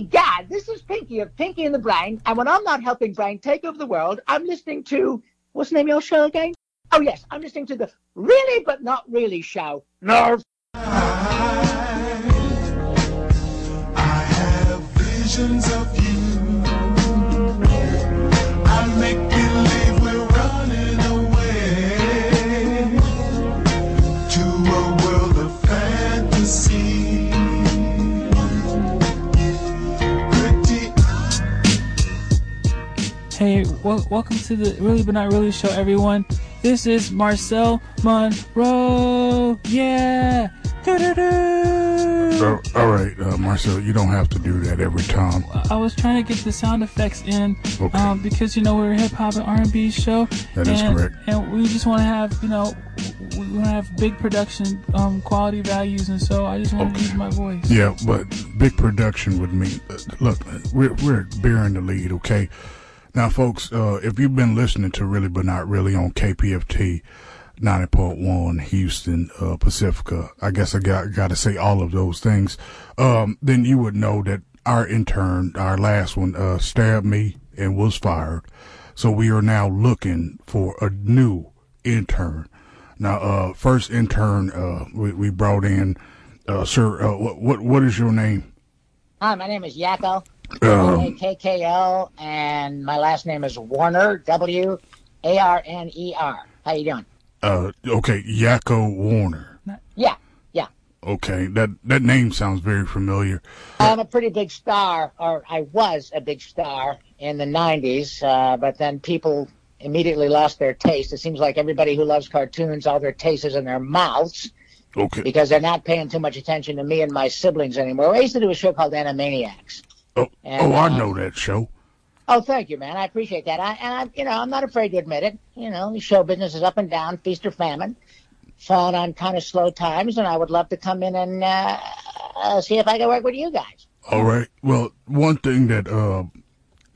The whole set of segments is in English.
gad, this is Pinky of Pinky and the Brain, and when I'm not helping Brain take over the world, I'm listening to what's the name of your show again? Oh yes, I'm listening to the Really But Not Really show. Nerve. I have visions of you. Hey, wel- welcome to the Really But Not Really show, everyone. This is Marcel Monroe. Yeah. All right, uh, Marcel, you don't have to do that every time. I was trying to get the sound effects in Okay. um, because you know we're a hip hop and R and B show. That is and, correct. And we just want to have you know we want to have big production um, quality values, and so I just want to Okay. use my voice. Yeah, but big production would mean. Uh, look, we're we're bearing the lead, okay? Now, folks, uh, if you've been listening to Really But Not Really on KPFT 90.1 Houston, uh, Pacifica, I guess I got got to say all of those things. Um, then you would know that our intern, our last one, uh, stabbed me and was fired. So we are now looking for a new intern. Now, uh, first intern, uh, we, we brought in, uh, sir, what, what, what is your name? Hi, my name is Yakko. Um, A-K-K-O, and my last name is Warner, W-A-R-N-E-R. How you doing? uh, okay, Yakko Warner. Yeah, yeah. Okay, that, that name sounds very familiar. I'm a pretty big star, or I was a big star in the 90s, uh, but then people immediately lost their taste. It seems like everybody who loves cartoons, all their taste is in their mouths Okay. because they're not paying too much attention to me and my siblings anymore. I used to do a show called Animaniacs. Oh, And, oh, I uh, know that show. Oh, thank you, man. I appreciate that. I, and I, you know, I'm not afraid to admit it. You know, the show business is up and down, feast or famine, falling on kind of slow times, and I would love to come in and uh, uh, see if I can work with you guys. All right. Well, one thing that uh,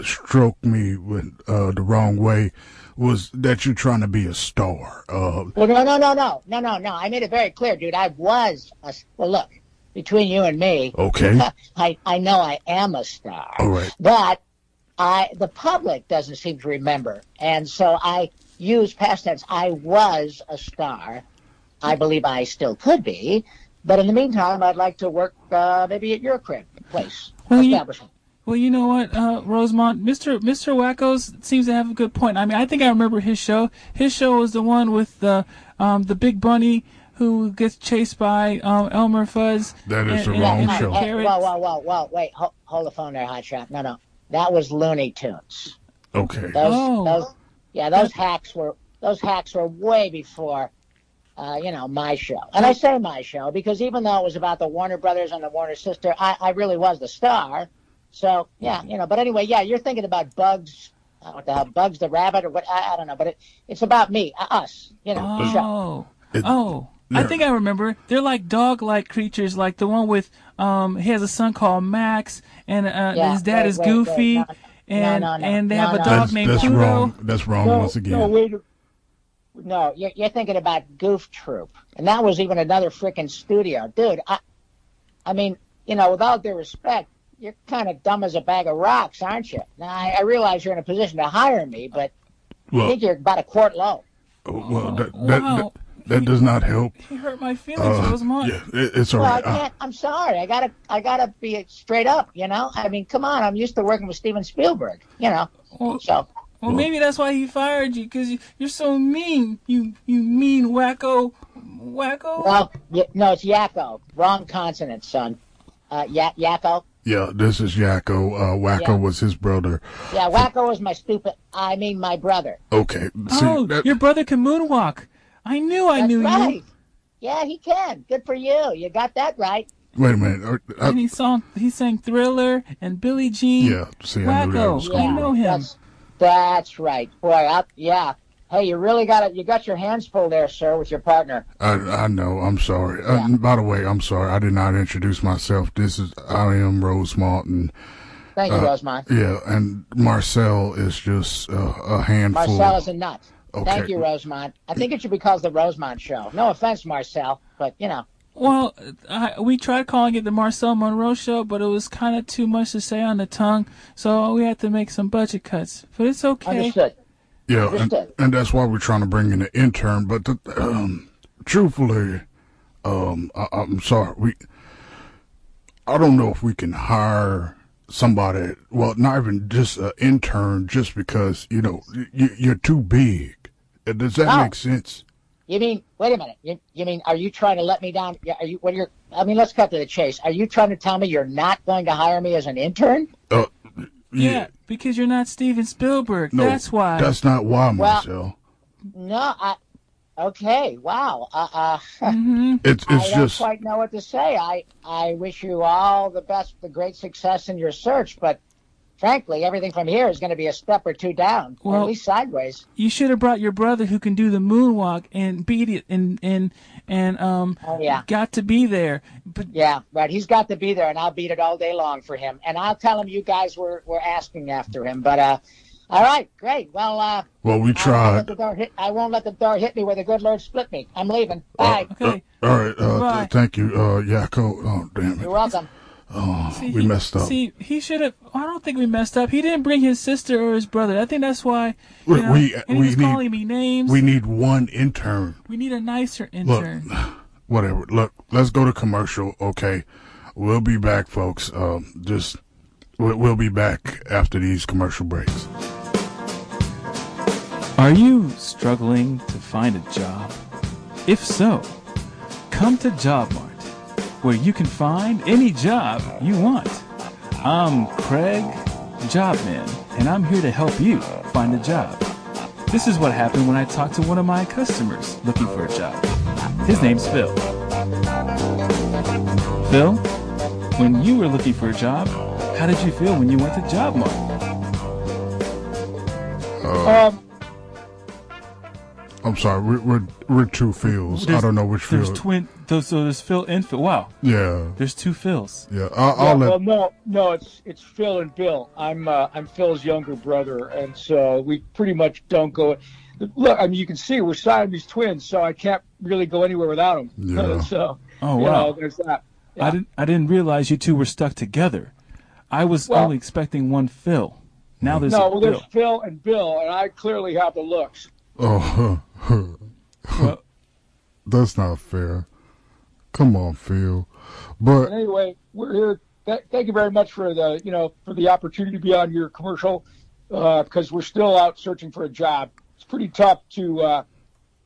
stroked me with uh, the wrong way was that you're trying to be a star. Uh, Well, no, no, no, no, no, no, no. I made it very clear, dude. I was. A, well, look, between you and me, okay. I, I know I am a star. All right. But I, the public doesn't seem to remember, and so I use past tense. I was a star. I believe I still could be, but in the meantime, I'd like to work uh, maybe at your crib place Well, you- establishment. Well, you know what, uh, Rosemont, Mr. Mr. Wackos seems to have a good point. I mean, I think I remember his show. His show was the one with the um, the big bunny who gets chased by um, Elmer Fudd. That is and- the wrong and- show. and hey, whoa, whoa, whoa, whoa! Wait, hold, hold the phone there, hot shot. No, no, that was Looney Tunes. Okay. Those, Oh. those, yeah, those hacks were those hacks were way before, uh, you know, my show. And I say my show because even though it was about the Warner Brothers and the Warner sister, I, I really was the star. So yeah, you know. But anyway, yeah, you're thinking about Bugs, uh, what the hell, Bugs the Rabbit or what? I, I don't know, but it, it's about me, uh, us, you know, the show. Oh, It- oh. I think I remember. They're like dog-like creatures, like the one with um. He has a son called Max, and uh, Yeah, his dad wait, is wait, wait, Goofy, no, and no, no, and they no, have a dog That's, named that's Pluto. wrong. That's wrong once again. No, wait. No, you're, you're thinking about Goof Troop, and that was even another freaking studio, dude. I, I mean, you know, with all due respect, you're kind of dumb as a bag of rocks, aren't you? Now, I, I realize you're in a position to hire me, but I think you're about a quart low. well, that, that, Wow. That, that does not help. He hurt my feelings, Uh, Rosemont. yeah, it, it's all Well, I right. Uh, can't. I'm sorry. I gotta. I gotta be straight up. You know. I mean, come on. I'm used to working with Steven Spielberg. You know. Well, So well, maybe that's why he fired you, because you, you're so mean. You you mean wacko, wacko. well, y- no, it's Yakko. Wrong consonant, son. Uh, ya- Yakko. yeah, this is Yakko. Uh, Wakko Yeah. was his brother. Yeah, Wakko was my stupid. I mean, my brother. Okay. See, oh, that, your brother can moonwalk. I knew I That's knew right. you. Yeah, he can. Good for you. You got that right. wait a minute. Uh, uh, And he song he sang Thriller and Billie Jean. yeah, see, I knew that was Yeah. coming. You know him. That's, that's right. Boy, I, yeah. Hey, you really got it. You got your hands full there, sir, with your partner. I, I know. I'm sorry. Uh, Yeah. by the way, I'm sorry. I did not introduce myself. This is I am Rose Martin. Thank you, Uh, Rosemont. Yeah, and Marcel is just uh, a handful. Marcel is a nut. Okay. Thank you, Rosemont. I think it should be called the Rosemont Show. No offense, Marcel, but you know, Well, I, we tried calling it the Marcel Monroe Show, but it was kind of too much to say on the tongue, so we had to make some budget cuts. But it's okay. Understood. Yeah, and, and that's why we're trying to bring in an intern. But the, um, truthfully, um, I, I'm sorry, we. I don't know if we can hire somebody. Well, not even just an intern, just because you know you, you're too big. Uh, Does that No. make sense? You mean? Wait a minute. You, you mean? Are you trying to let me down? Yeah, Are you? What you're? I mean, let's cut to the chase. Are you trying to tell me you're not going to hire me as an intern? Uh, Yeah, because you're not Steven Spielberg. No, That's why. That's not why, Well- Marcel. No. I. Okay. Wow. Uh. uh hmm It's I don't just quite know what to say. I I wish you all the best, the great success in your search, but frankly, everything from here is going to be a step or two down, or at least sideways. You should have brought your brother who can do the moonwalk and beat it and and and um Oh yeah, got to be there. But yeah, right. He's got to be there, and I'll beat it all day long for him. And I'll tell him you guys were were asking after him. But uh, all right, great. Well, uh, well, we I won't, tried. hit, I won't let the door hit me where the good Lord split me. I'm leaving. Bye. okay, Uh, all right, uh, Bye. th- thank you, uh, Yakko. Oh, damn it. You're it, welcome. see, we he- messed up. See, he should have. I don't think we messed up. He didn't bring his sister or his brother. I think that's why. You We- know, we- we was need- calling me names. we need one intern. We need a nicer intern. Look, intern. whatever. Look, let's go to commercial. Okay, we'll be back, folks. Um, just we'll, we'll be back after these commercial breaks. Are you struggling to find a job? If so, come to JobMart, where you can find any job you want. I'm Craig Jobman, and I'm here to help you find a job. This is what happened when I talked to one of my customers looking for a job. His name's Phil. Phil, when you were looking for a job, how did you feel when you went to JobMart? Um, I'm sorry, we're we're, we're two Phils. I don't know which There's Phil. twin. Those, so there's Phil and Phil. Wow, yeah, there's two Phils. yeah. I'll, Yeah, I'll well, let. no, no, it's it's Phil and Bill. I'm uh, I'm Phil's younger brother, and so we pretty much don't go. Look, I mean, you can see we're Siamese twins, so I can't really go anywhere without them. Yeah. so, Oh you wow. know, there's that. I didn't. I didn't realize you two were stuck together. I was Well- only expecting one Phil. Now there's No, well, Phil. there's Phil and Bill, and I clearly have the looks. Oh, Well, that's not fair. Come on, Phil. But anyway, we're here. Th- thank you very much for the you know for the opportunity to be on your commercial because we're still out searching for a job. It's pretty tough to uh,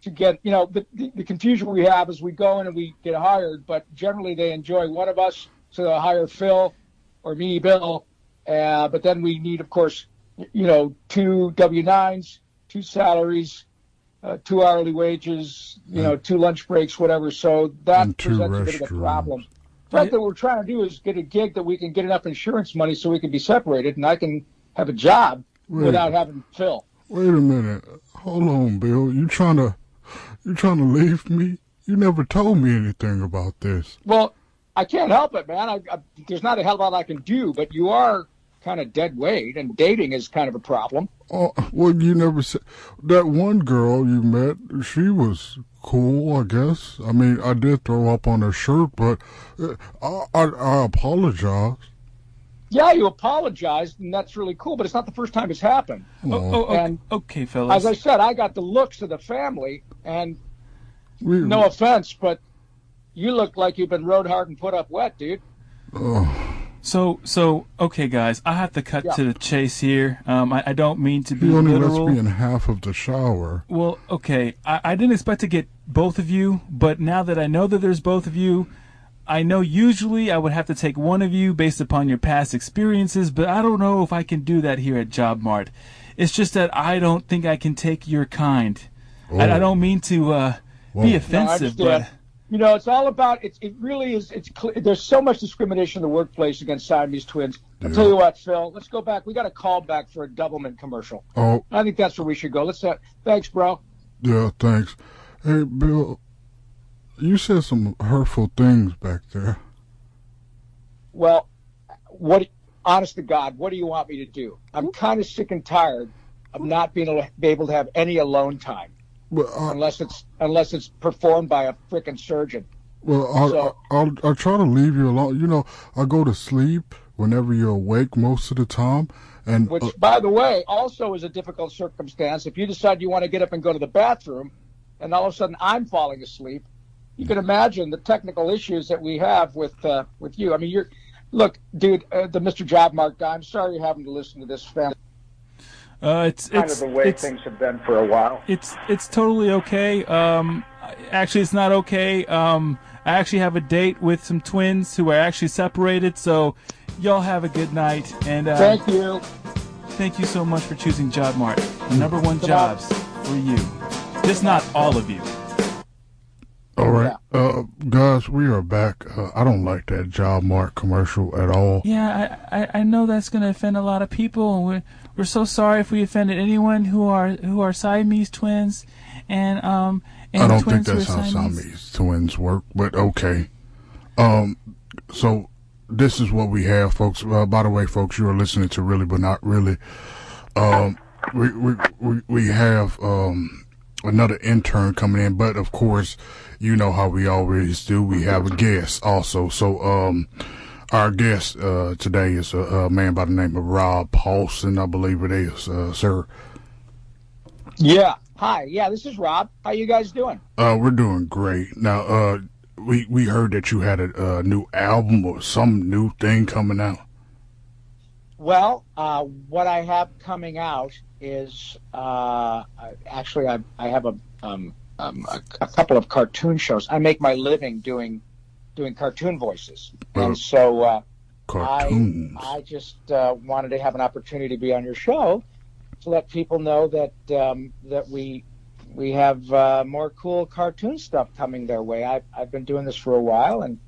to get you know the, the, confusion we have is we go in and we get hired, but generally they enjoy one of us, so they'll hire Phil or me, Bill. Uh, but then we need, of course, you know, two W nines, two salaries. Uh, two hourly wages, you know, two lunch breaks, whatever. So that presents a bit of a problem. The fact that we're trying to do is get a gig that we can get enough insurance money so we can be separated and I can have a job Wait. without having Phil. wait a minute. Hold on, Bill. You trying to you trying to leave me? You never told me anything about this. Well, I can't help it, man. I, I, there's not a hell of a lot I can do, but you are kind of dead weight, and dating is kind of a problem. Oh, well, you never said that one girl you met. She was cool, I guess. I mean, I did throw up on her shirt, but uh, I, I, I apologize. Yeah, you apologized, and that's really cool, but it's not the first time it's happened. oh, oh, okay, And- okay, fellas. As I said, I got the looks of the family, and We, no offense, but you look like you've been rode hard and put up wet, dude. So, so, okay, guys. I have to cut Yeah. to the chase here. Um, I, I don't mean to be he only lets literal. me in half of the shower. Well, okay. I, I didn't expect to get both of you, but now that I know that there's both of you, I know usually I would have to take one of you based upon your past experiences, but I don't know if I can do that here at Job Mart. It's just that I don't think I can take your kind. I, I Oh. don't mean to uh, Whoa. be No, offensive, but understand. You know, it's all about it's. It really is. It's there's so much discrimination in the workplace against Siamese twins. I'll tell you what, Phil. Let's go back. We got a call back for a Doublemint commercial. Oh, I think that's where we should go. Let's. Uh, thanks, bro. yeah, thanks. Hey, Bill, you said some hurtful things back there. Well, what? Honest to God, what do you want me to do? I'm kind of sick and tired of not being able to, be able to have any alone time But I, unless it's unless it's performed by a freaking surgeon. Well, I, So- I, I'll, I try to leave you alone. You know, I go to sleep whenever you're awake most of the time. And which, uh, by the way, also is a difficult circumstance. If you decide you want to get up and go to the bathroom, and all of a sudden I'm falling asleep, you can imagine the technical issues that we have with uh, with you. I mean, you're look, dude, uh, the Mr. Job Mark guy. I'm sorry you're having to listen to this family. Uh, it's kind it's of the way it's, things have been for a while. it's it's totally okay. Um, actually, it's not okay. Um, I actually have a date with some twins who are actually separated. So, y'all have a good night, and uh, Thank you. thank you so much for choosing Job Mart, the number one Come on. jobs for you. Just not all of you. all right, uh, guys, we are back. Uh, I don't like that job mark commercial at all. Yeah, I, I, I know that's going to offend a lot of people, and we're so sorry if we offended anyone who are who are Siamese twins, and um and I don't think that's how Siamese. Siamese twins work, but okay. Um, so this is what we have, folks. Uh, by the way, folks, you are listening to Really But Not Really. Um, we we we, we have um another intern coming in, but of course, you know how we always do. We have a guest also. So um. Our guest uh, today is a, a man by the name of Rob Paulsen, I believe it is, uh, sir. Yeah. Hi. Yeah, this is Rob. How you guys doing? Uh, we're doing great. Now, uh, we we heard that you had a, a new album or some new thing coming out. Well, uh, what I have coming out is uh, actually I, I have a, um, um, a a couple of cartoon shows. I make my living doing doing cartoon voices, Well, and so uh, Cartoons. I I just uh, wanted to have an opportunity to be on your show to let people know that um, that we we have uh, more cool cartoon stuff coming their way. I've I've been doing this for a while, and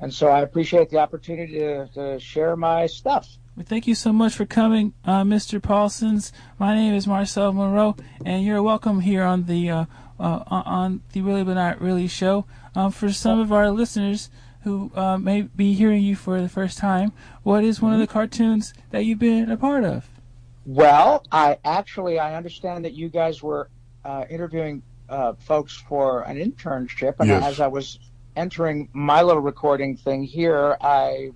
and so I appreciate the opportunity to, to share my stuff. Well, thank you so much for coming, uh, Mr. Paulsens. My name is Marcel Monroe, and you're welcome here on the uh, on the Really But Not Really show. Um, for some of our listeners who uh, may be hearing you for the first time, what is one of the cartoons that you've been a part of? Well, I actually I understand that you guys were uh, interviewing uh, folks for an internship, and Yes. as I was entering my little recording thing here, I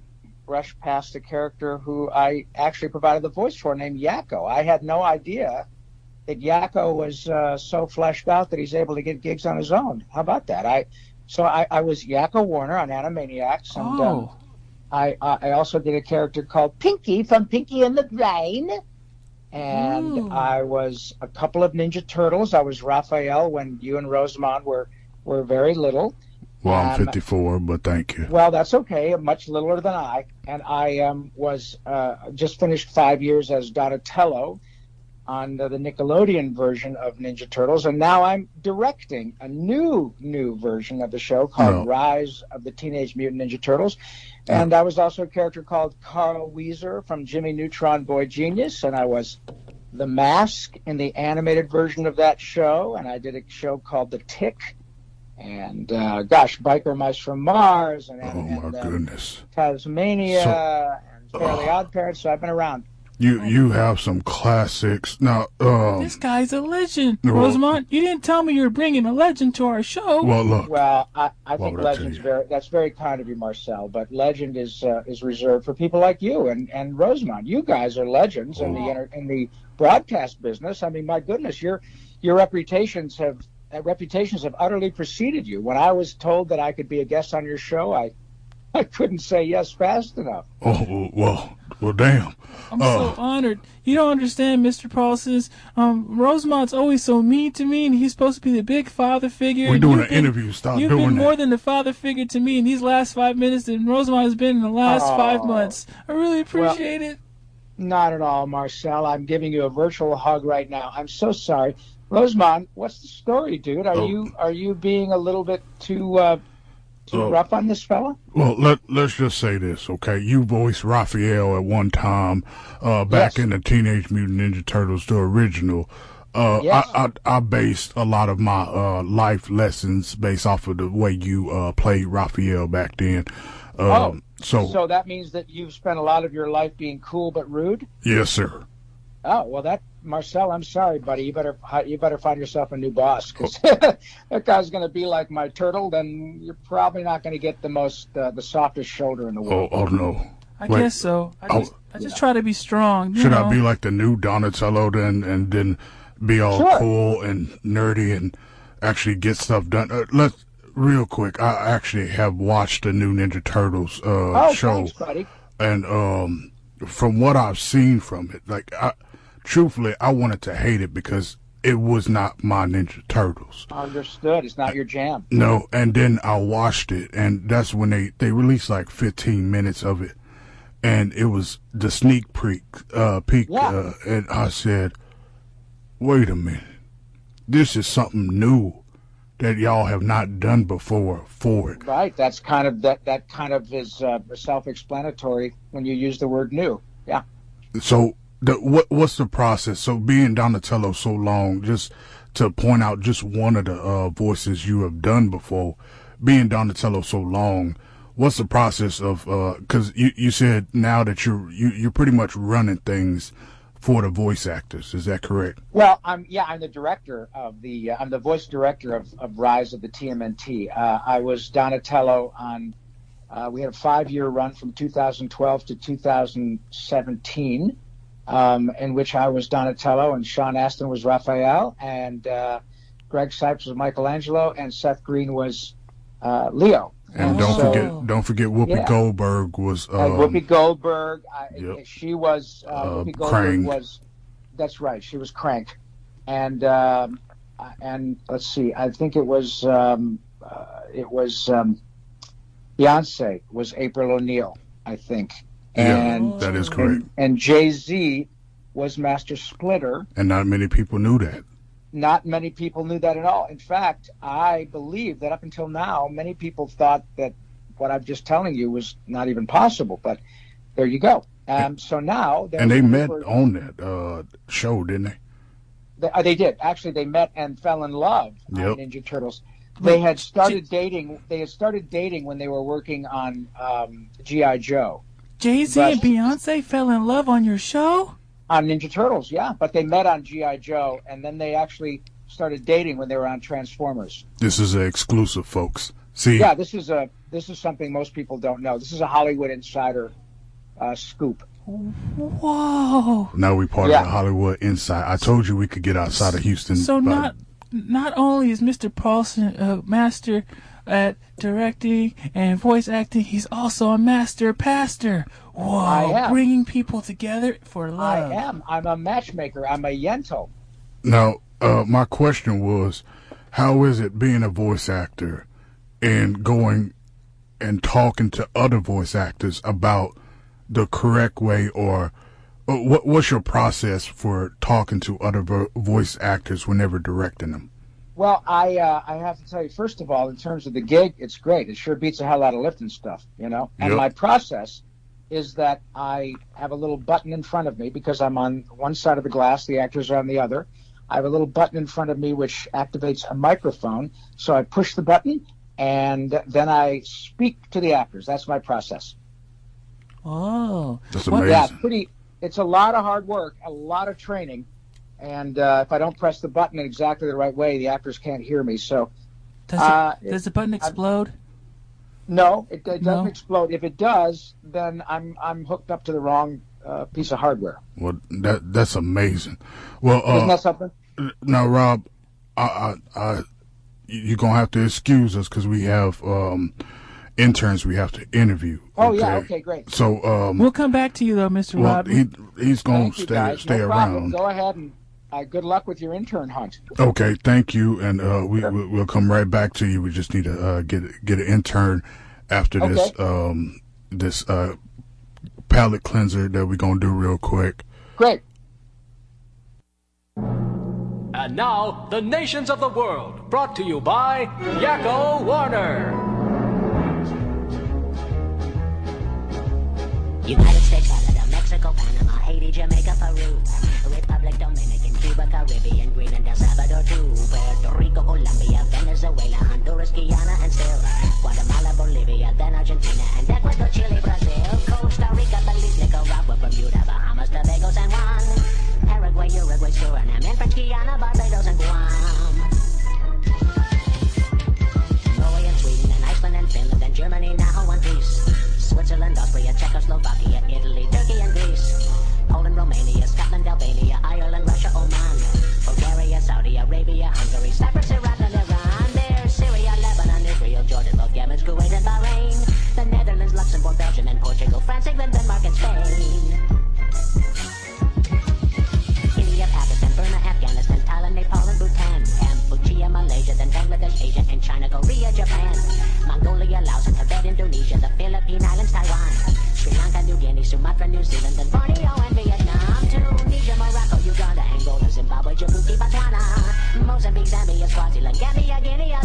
brushed past a character who I actually provided the voice for, named Yakko. I had no idea that Yakko was uh, so fleshed out that he's able to get gigs on his own. How about that? I so I, I was Yakko Warner on Animaniacs, and um, Oh, I, I I also did a character called Pinky from Pinky and the Brain. And Ooh. I was a couple of Ninja Turtles. I was Raphael when you and Rosamond were, were very little. well, I'm um, 54, but thank you. Well, that's okay. Much littler than I. And I um, was uh, just finished five years as Donatello on the, the Nickelodeon version of Ninja Turtles. And now I'm directing a new, new version of the show called No. Rise of the Teenage Mutant Ninja Turtles. And I was also a character called Carl Wheezer from Jimmy Neutron Boy Genius. And I was the mask in the animated version of that show. And I did a show called The Tick. And uh, gosh, Biker Mice from Mars and, Oh and, my uh, goodness. Taz-Mania and Fairly Oh. Odd Parents. So I've been around. You you have some classics. Now, um, this guy's a legend. Well- Rosamond, you didn't tell me you were bringing a legend to our show. well, look, Well, I, I think would I Legend's you? very that's very kind of you, Marcel. But Legend is uh, is reserved for people like you and and Rosamond. You guys are legends in the Oh. inter, in the broadcast business. I mean, my goodness, your your reputations have uh, reputations have utterly preceded you. When I was told that I could be a guest on your show, I I couldn't say yes fast enough. oh, well, well, damn. I'm Oh. so honored. You don't understand, Mr. Paulsens. Um, Rosamond's always so mean to me, and he's supposed to be the big father figure. We're doing you've an been- interview. Stop You've doing been more than the father figure to me in these last five minutes than Rosamond has been in the last five months. I really appreciate it. Not at all, Marcel. I'm giving you a virtual hug right now. I'm so sorry. Rosamond, what's the story, dude? Are Oh. you are you being a little bit too uh, too Oh. rough on this fella? Well, let let's just say this, okay? You voiced Raphael at one time, uh, back Yes. in the Teenage Mutant Ninja Turtles, the original. Uh, Yes. I, I I based a lot of my uh life lessons based off of the way you uh played Raphael back then. Um, Oh, so, So that means that you've spent a lot of your life being cool but rude. yes, sir. Oh well, that Marcel, I'm sorry, buddy. You better you better find yourself a new boss because that guy's going to be like my turtle. Then you're probably not going to get the most uh, the softest shoulder in the Oh, world. oh no. I Wait. guess so. I Oh. just, I just try to be strong. You Should know? I be like the new Donatello then, and then be all Sure. cool and nerdy and actually get stuff done? Uh, let's real quick. I actually have watched the new Ninja Turtles uh, oh, show, thanks, buddy. and um, from what I've seen from it, like, I, truthfully, I wanted to hate it because it was not my Ninja Turtles. Understood. It's not your jam. No, and then I watched it, and that's when they they released like 15 minutes of it, and it was the sneak peek. Uh, peek, Yeah. uh, and I said, "Wait a minute, this is something new that y'all have not done before for it." Right. That's kind of that. That kind of is uh, self-explanatory when you use the word new. Yeah. So, the, what what's the process? So, being Donatello so long, just to point out just one of the uh, voices you have done before, being Donatello so long, what's the process of? Because you you said now that you're you you're pretty much running things for the voice actors. Is that correct? Well, I'm yeah, I'm the director of the uh, I'm the voice director of, of Rise of the TMNT. Uh, I was Donatello on. Uh, we had a five year run from 2012 to 2017, um, in which I was Donatello and Sean Astin was Raphael and uh, Greg Cipes was Michelangelo and Seth Green was uh, Leo. And don't so- forget don't forget Whoopi Yeah. Goldberg was uh, um, Whoopi Goldberg. I, yep. She was uh, Uh, Whoopi Goldberg Krang. was. That's right. She was Krang, and um, uh, and let's see. I think it was um, uh, it was um, Beyonce was April O'Neil. I think, yeah, and that is correct. and, and Jay Z was Master Splinter. And not many people knew that. Not many people knew that at all. In fact, I believe that up until now, many people thought that what I'm just telling you was not even possible. But there you go. Um, so now, And they there's- met on that uh, show, didn't they? They, uh, they did actually. They met and fell in love Yep. on Ninja Turtles. They had started dating. They had started dating when they were working on um, GI Joe Jay Z and Beyonce fell in love on your show. on Ninja Turtles. Yeah, but they met on GI Joe, and then they actually started dating when they were on Transformers. This is an exclusive, folks. See, Yeah, this is a this is something most people don't know. This is a Hollywood insider uh, scoop. Whoa! now we part Yeah. of the Hollywood Inside. I told you we could get outside of Houston. So but not not only is Mr. Paulsen a master at directing and voice acting, he's also a master pastor. Whoa! I am. Bringing people together for love. I am. I'm a matchmaker. I'm a yento. now, uh, my question was, how is it being a voice actor and going and talking to other voice actors about the correct way or uh, what, what's your process for talking to other vo- voice actors whenever directing them? Well, I uh, I have to tell you, first of all, in terms of the gig, it's great. It sure beats a hell out of lifting stuff, you know. And Yep. my process is that I have a little button in front of me because I'm on one side of the glass, the actors are on the other. I have a little button in front of me which activates a microphone. So I push the button and then I speak to the actors. That's my process. Oh, That's What- amazing. Yeah, pretty. It's a lot of hard work, a lot of training, and uh, if I don't press the button in exactly the right way, the actors can't hear me. So does, Uh, it, does the button explode? no, it, it doesn't No? explode. If it does, then I'm I'm hooked up to the wrong uh, piece of hardware. Well, that that's amazing. Well, Isn't uh, that something? now, Rob, I, I, I, you're gonna have to excuse us because we have um, interns we have to interview. Oh yeah, okay, great. So, um, We'll come back to you though, Mr. well, Rob. he he's gonna stay guys. stay no problem. around. Go ahead and uh, good luck with your intern hunt. Okay, thank you, and uh, we we'll, we'll come right back to you. We just need to uh, get get an intern after this Okay. um, this uh, palate cleanser that we're gonna do real quick. Great. And now, the nations of the world, brought to you by Yakko Warner. United States, Canada, Mexico, Panama, Haiti, Jamaica, Peru, Republic, Dominican, Cuba, Caribbean, Greenland, El Salvador, too, Puerto Rico, Colombia, Venezuela, Honduras, Guyana, and still Guatemala, Bolivia, then Argentina, and Ecuador, Chile, Brazil, Costa Rica, Belize, Nicaragua, Bermuda, Bahamas, Tobago, San Juan, Paraguay, Uruguay, still Guyana, Barbados, and Guam. Norway and Sweden and Iceland and Finland and Germany now one piece. Switzerland, Austria, Czechoslovakia, Italy, Turkey and Greece. Poland, Romania, Scotland, Albania, Ireland, Russia, Oman. Bulgaria, Saudi Arabia, Hungary, Cyprus, Iraq, and Iran. There's Syria, Lebanon, Israel, Jordan, Yemen, Kuwait, and Bahrain. The Netherlands, Luxembourg, Belgium, and Portugal, France, England, Denmark, and Spain. India, Pakistan, Burma, Afghanistan, Thailand, Nepal, and Bhutan, Cambodia, Malaysia, then Bangladesh, Asia, and China, Korea, Japan, Mongolia, Laos, and Tibet, Indonesia, the Philippine Islands, Taiwan, Sri Lanka, New Guinea, Sumatra, New Zealand, then Borneo, and Vietnam, Tunisia, Morocco, Uganda, Angola, Zimbabwe, Djibouti, Botswana, Mozambique, Zambia, Swaziland, Gambia, Guinea,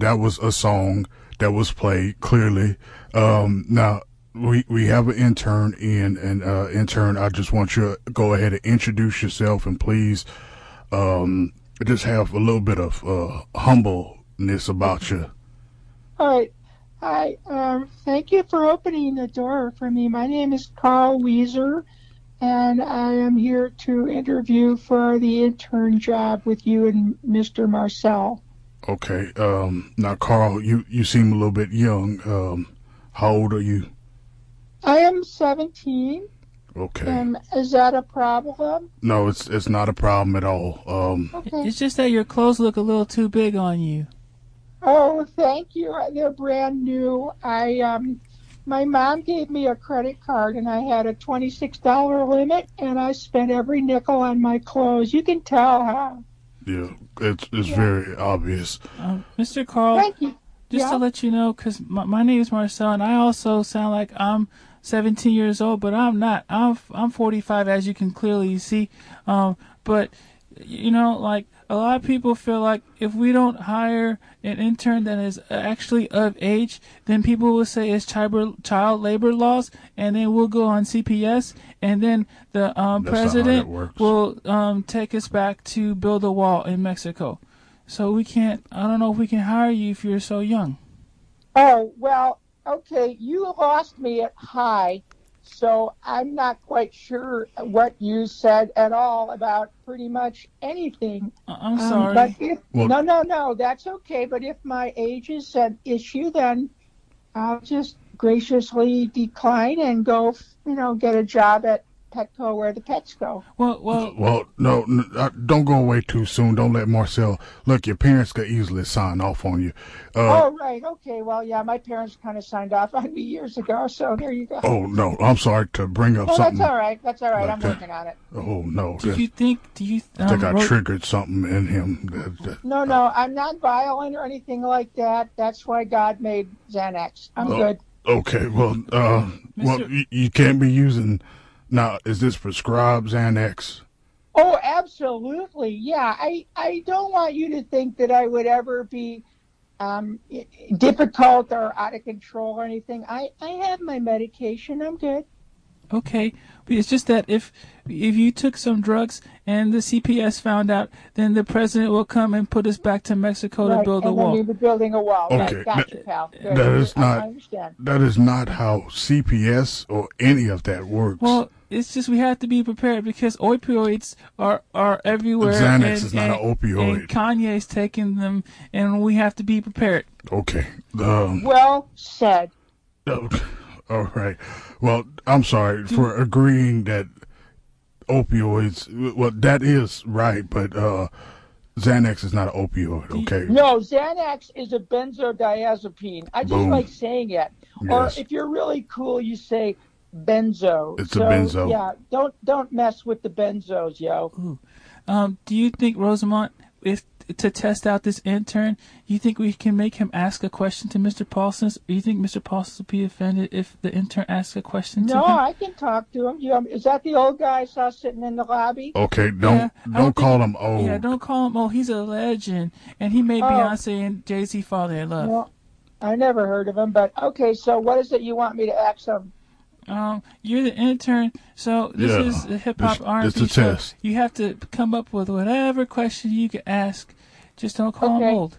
that was a song that was played clearly. Um, now we we have an intern in, and uh, intern, I just want you to go ahead and introduce yourself, and please, um, just have a little bit of uh, humbleness about you. All right. Hi. Um, thank you for opening the door for me. My name is Carl Wheezer, and I am here to interview for the intern job with you and Mr. Marcel. Okay. Um, now, Carl, you you seem a little bit young. Um, how old are you? I am 17. Okay. Um, is that a problem? No, it's it's not a problem at all. Um, Okay. It's just that your clothes look a little too big on you. Oh, thank you. They're brand new. I um, my mom gave me a credit card, and I had a twenty-six dollar limit, and I spent every nickel on my clothes. You can tell, huh? Yeah, it's it's very obvious. Um, Mr. Carl, Thank you. just Yeah. to let you know, because my, my name is Marcel, and I also sound like I'm 17 years old, but I'm not. I'm I'm 45, as you can clearly see. Um, but you know, like a lot of people feel like if we don't hire an intern that is actually of age, then people will say it's child child labor laws, and then we'll go on CPS, and then the um, That's not how that president will um, take us back to build a wall in Mexico. So we can't. I don't know if we can hire you if you're so young. Oh, well, okay, you lost me at high, so I'm not quite sure what you said at all about pretty much anything. I- I'm Um, sorry. but if, Well- no, no, no, that's okay. But if my age is an issue, then I'll just graciously decline and go, you know, get a job at Petco where the pets go. well, well, Well, no, n- uh, don't go away too soon. Don't let Marcel look. Your parents could easily sign off on you. Uh, oh, right, okay. Well, yeah, my parents kind of signed off on me years ago, so there you go. oh no, I'm sorry to bring up Oh, something. that's all right. That's all right. like I'm that. working on it. Oh no, do you think? Do you? I think um, I Ro- triggered something in him. That, that, No, no, I'm not violent or anything like that. That's why God made Xanax. I'm Oh. good. okay, well, uh, well, you, you can't be using. Now, is this prescribed Xanax? Oh, absolutely. Yeah, I I don't want you to think that I would ever be um, difficult or out of control or anything. I I have my medication. I'm good. Okay, but it's just that if if you took some drugs and the CPS found out, then the president will come and put us back to Mexico to build a and then wall. we'll be building a wall. Okay, Right, got you, that- pal. Good. that is not- I. That is not how CPS or any of that works. Well, it's just we have to be prepared because opioids are are everywhere. Xanax and, is not and, an opioid. And Kanye's taking them, and we have to be prepared. okay. Um, Well said. Okay. All right. Well, I'm sorry for agreeing that opioids. Well, that is right, but uh, Xanax is not an opioid. Okay. No, Xanax is a benzodiazepine. I just Boom. like saying it. Or if you're really cool, you say benzo. It's a benzo. Yeah, don't don't mess with the benzos, yo. Um, do you think Rosamont, if to test out this intern, you think we can make him ask a question to Mr. Paulsen? You think Mr. Paulsen will be offended if the intern asks a question No, to him? No, I can talk to him. You, is that the old guy I saw sitting in the lobby? Okay, don't Yeah, I don't, call think- him old. Yeah, don't call him. old. he's a legend, and he made Oh. Beyonce and Jay Z fall in love. No, I never heard of him. But okay, so what is it you want me to ask him? Um, you're the intern, so this Yeah, is the hip hop this- R&B this is a show. test. You have to come up with whatever question you can ask. Just don't call him Okay. old.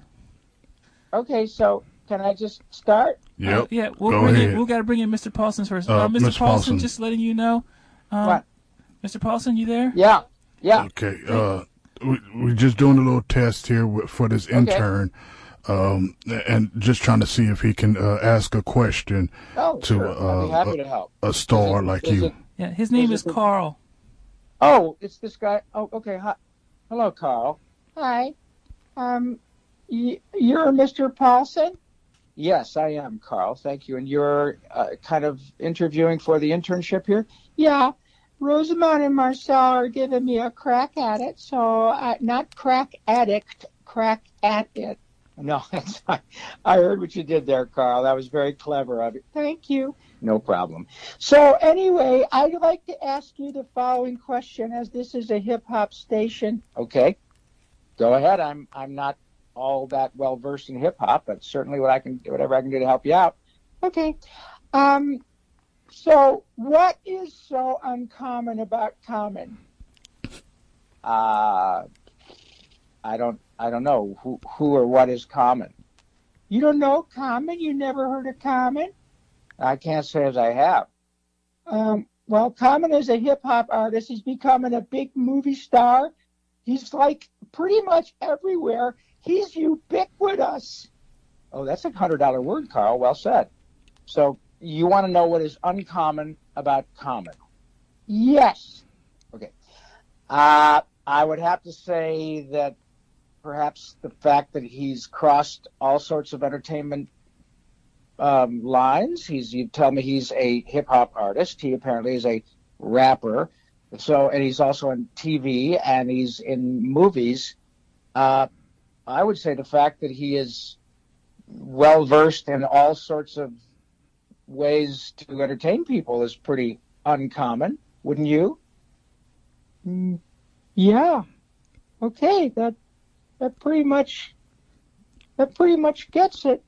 Okay, so can I just start? Yep. Uh, yeah, we'll Go bring ahead. in, we'll got to bring in Mr. Paulsen first. Uh, Uh, Mr. Mr. Paulsen, Paulsen. just letting you know. Um, What? Mr. Paulsen, you there? Yeah, yeah. Okay. Uh, we, we're just doing a little test here for this intern, um, and just trying to see if he can uh, ask a question Oh, to sure. Uh, happy to help. a, a star it- like you. it- Yeah, his name Is is it- Carl. oh, it's this guy. Oh, okay. Hi. Hello, Carl. Hi. Um, y- you're Mr. Paulsen? Yes, I am, Carl. Thank you. And you're uh, kind of interviewing for the internship here? Yeah. Rosamond and Marcel are giving me a crack at it, so uh, not crack addict, crack at it. No, that's I, I heard what you did there, Carl. That was very clever of you. Thank you. No problem. So anyway, I'd like to ask you the following question, as this is a hip hop station. Okay, go ahead. I'm I'm not all that well versed in hip hop, but certainly what I can whatever I can do to help you out. Okay. Um, so what is so uncommon about Common? Uh, I don't I don't know who who or what is common. You don't know Common? You never heard of Common? I can't say as I have. Um, well, Common is a hip hop artist. He's becoming a big movie star. He's like pretty much everywhere. He's ubiquitous. Oh, that's a hundred dollar word, Carl. Well said. So you want to know what is uncommon about common? Yes. Okay. Uh, I would have to say that perhaps the fact that he's crossed all sorts of entertainment um, lines. He's you tell me he's a hip hop artist. He apparently is a rapper. So and he's also on TV and he's in movies. Uh, I would say the fact that he is well versed in all sorts of ways to entertain people is pretty uncommon, wouldn't you? Mm, yeah. Okay. That that pretty much that pretty much gets it.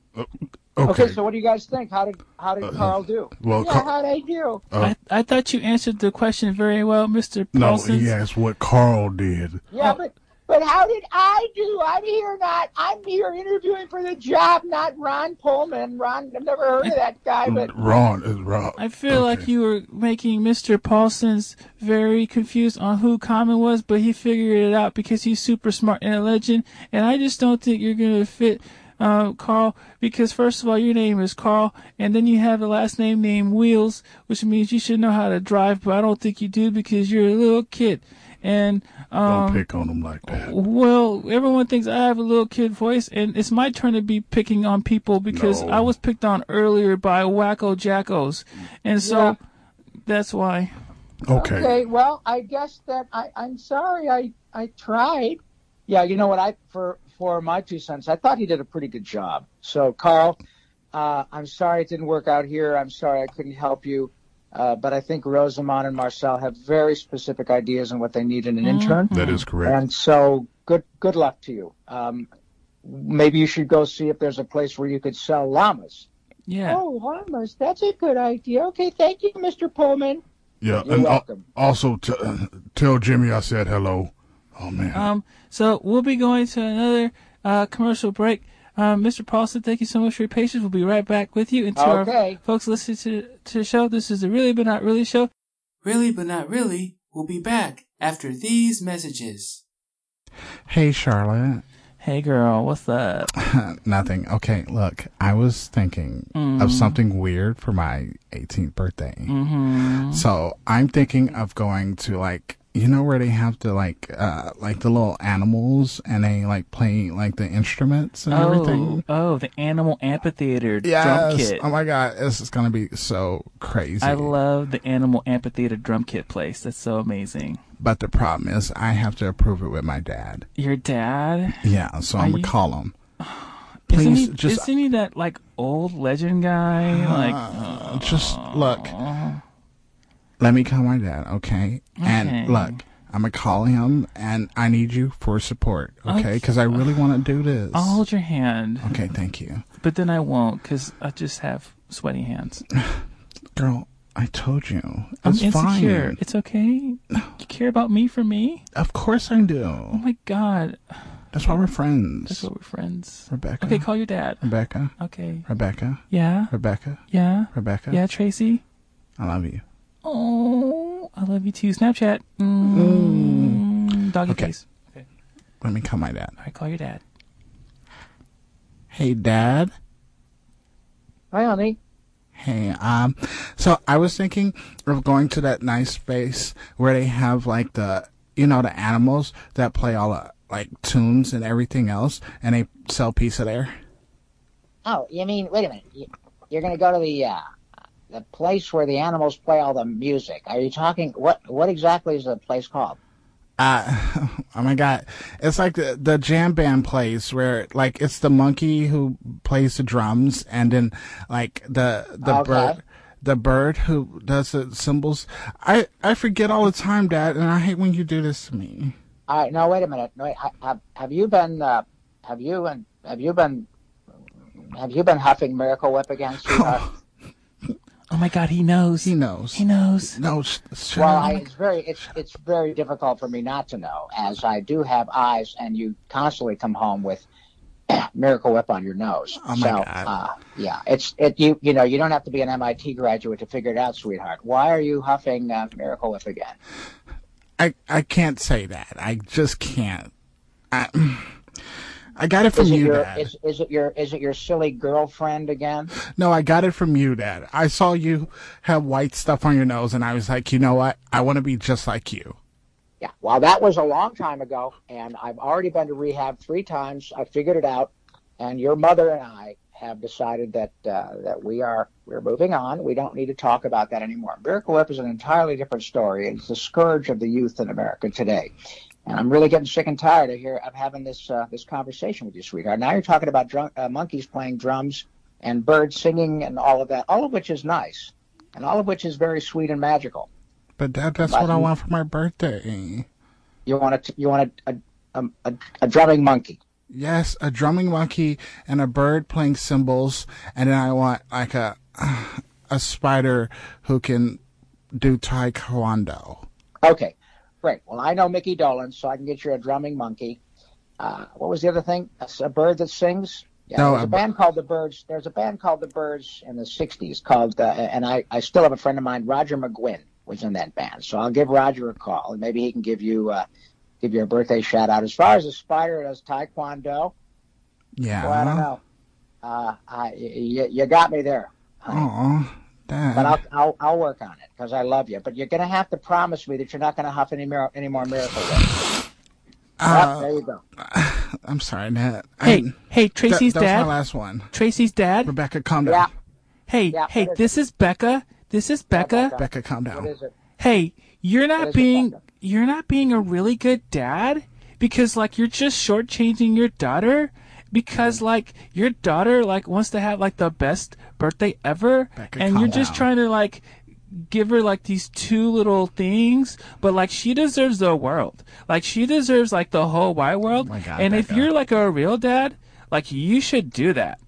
Okay. Okay, so what do you guys think? How did how did Uh, Carl do? well, Yeah. Car- how did I do? uh, I, I thought you answered the question very well, Mr. no, Paulsen. he asked what Carl did. Yeah, Oh. but but how did I do? I'm here not. I'm here interviewing for the job, not Ron Pullman. Ron, I've never heard of that guy, but Ron is Ron. I feel like you were making Mr. Paulsen's very confused on who Common was, but he figured it out because he's super smart and a legend. And I just don't think you're gonna fit uh, Carl because first of all, your name is Carl, and then you have the last name named Wheels, which means you should know how to drive. But I don't think you do because you're a little kid. And Don't um, pick on them like that. well, everyone thinks I have a little kid voice, and it's my turn to be picking on people because No. I was picked on earlier by Wacko Jackos, and so Yeah. that's why. Okay. okay. Well, I guess that I. I'm sorry. I I tried. Yeah, you know what? I for for my two cents, I thought he did a pretty good job. So Carl, uh, I'm sorry it didn't work out here. I'm sorry I couldn't help you. Uh, but I think Rosamond and Marcel have very specific ideas on what they need in an intern. That is correct. And so good good luck to you. Um, maybe you should go see if there's a place where you could sell llamas. Yeah. Oh, llamas. That's a good idea. Okay. Thank you, Mr. Pullman. yeah, You're and al- welcome. also t- tell Jimmy I said hello. Oh man. Um. So we'll be going to another uh, commercial break. Um, Mr. Paulsen, thank you so much for your patience. We'll be right back with you. And to our Okay. folks listening to, to the show, this is the Really But Not Really show. Really But Not Really will be back after these messages. Hey, Charlotte. Hey girl, what's up? Nothing. Okay, look, I was thinking of something weird for my 18th birthday. Mm-hmm. So I'm thinking of going to like, you know where they have the like, uh, like the little animals and they like play like the instruments and Oh, everything. oh, the Animal Amphitheater drum Yes. kit. Oh my god, this is gonna be so crazy. I love the Animal Amphitheater drum kit place. That's so amazing. but the problem is I have to approve it with my dad. Your dad? Yeah, so Are I'm gonna you- call him. isn't Please, he, just isn't he that like old legend guy? like, uh, just look. Let me call my dad, okay? Okay. And look, I'm gonna call him, and I need you for support, okay? Because I really want to do this. I'll hold your hand, Okay, thank you, but then I won't because I just have sweaty hands. girl. I told you I'm it's insecure. fine. It's okay. You care about me for me? Of course I do. Oh my god. That's why we're friends. That's why we're friends. Rebecca. Okay, call your dad. Rebecca. Okay. Rebecca. Yeah. Rebecca. Yeah. Rebecca. Yeah, Tracy. I love you. Oh, I love you too. Snapchat. Mm, Doggy Okay. face. Let me call my dad. All right, call your dad. Hey, Dad. Hi, honey. Hey, um, so I was thinking of going to that nice space where they have like the, you know, the animals that play all the like tunes and everything else, and they sell pizza there. Oh, you mean? Wait a minute. You, you're going to go to the uh, the place where the animals play all the music. Are you talking? What What exactly is the place called? Uh, oh my god, it's like the the jam band place where like it's the monkey who plays the drums, and then like the the Okay. bird. The bird who does the cymbals. I, I forget all the time, Dad, and I hate when you do this to me. All right. No, wait a minute. No, wait, have Have you been? Uh, have you and Have you been? Have you been huffing Miracle Whip again, sweetheart? Oh my god, he knows. He knows. He knows. No, sh- sh- Well, I, it's very it's it's very difficult for me not to know, as I do have eyes, and you constantly come home with Miracle Whip on your nose. Oh, my so, God. Uh, yeah, it's it you you know you don't have to be an MIT graduate to figure it out, sweetheart. Why are you huffing uh, Miracle Whip again? I I can't say that. I just can't. I I got it from Is it you, your Dad. is, is it your is it your silly girlfriend again? No, I got it from you, Dad. I saw you have white stuff on your nose, and I was like, you know what? I want to be just like you. Yeah. Well, that was a long time ago, and I've already been to rehab three times. I figured it out, and your mother and I have decided that uh, that we are we're moving on. We don't need to talk about that anymore. Miracle Whip is an entirely different story. It's the scourge of the youth in America today, and I'm really getting sick and tired of here of having this uh, this conversation with you, sweetheart. Now you're talking about drum, uh, monkeys playing drums and birds singing and all of that, all of which is nice, and all of which is very sweet and magical. But Dad, that's But what I want for my birthday. You want a, you want a, a, a, a drumming monkey. Yes, a drumming monkey and a bird playing cymbals, and then I want like a a spider who can do taekwondo. Okay, great. Well, I know Mickey Dolan, so I can get you a drumming monkey. Uh, what was the other thing? A bird that sings. Yeah, No, there's a a band called the Byrds. There's a band called the Byrds in the '60s called, uh, and I, I still have a friend of mine, Roger McGuinn, was in that band. So I'll give Roger a call, and maybe he can give you uh, give you a birthday shout out. As far as the spider does taekwondo, Yeah. well, I don't know. Uh, I, you, you got me there. honey. Aw, Dad. But I'll, I'll I'll work on it because I love you. But you're gonna have to promise me that you're not gonna huff any more any more miracle whip. Uh, Yep, there you go. I'm sorry, Dad. Hey, I, hey, Tracy's that, that dad. was my last one. Tracy's dad. Rebecca, calm Yeah. down. Hey, Yeah, hey, what is this is Becca. This is Becca. Becca. Rebecca, calm down. is it? Hey, you're not is it, being you're not being a really good dad because like you're just shortchanging your daughter because like your daughter like wants to have like the best birthday ever Becca, and you're just down. trying to like give her like these two little things but like she deserves the world like she deserves like the whole wide world Oh my God, and if you're like a real dad like you should do that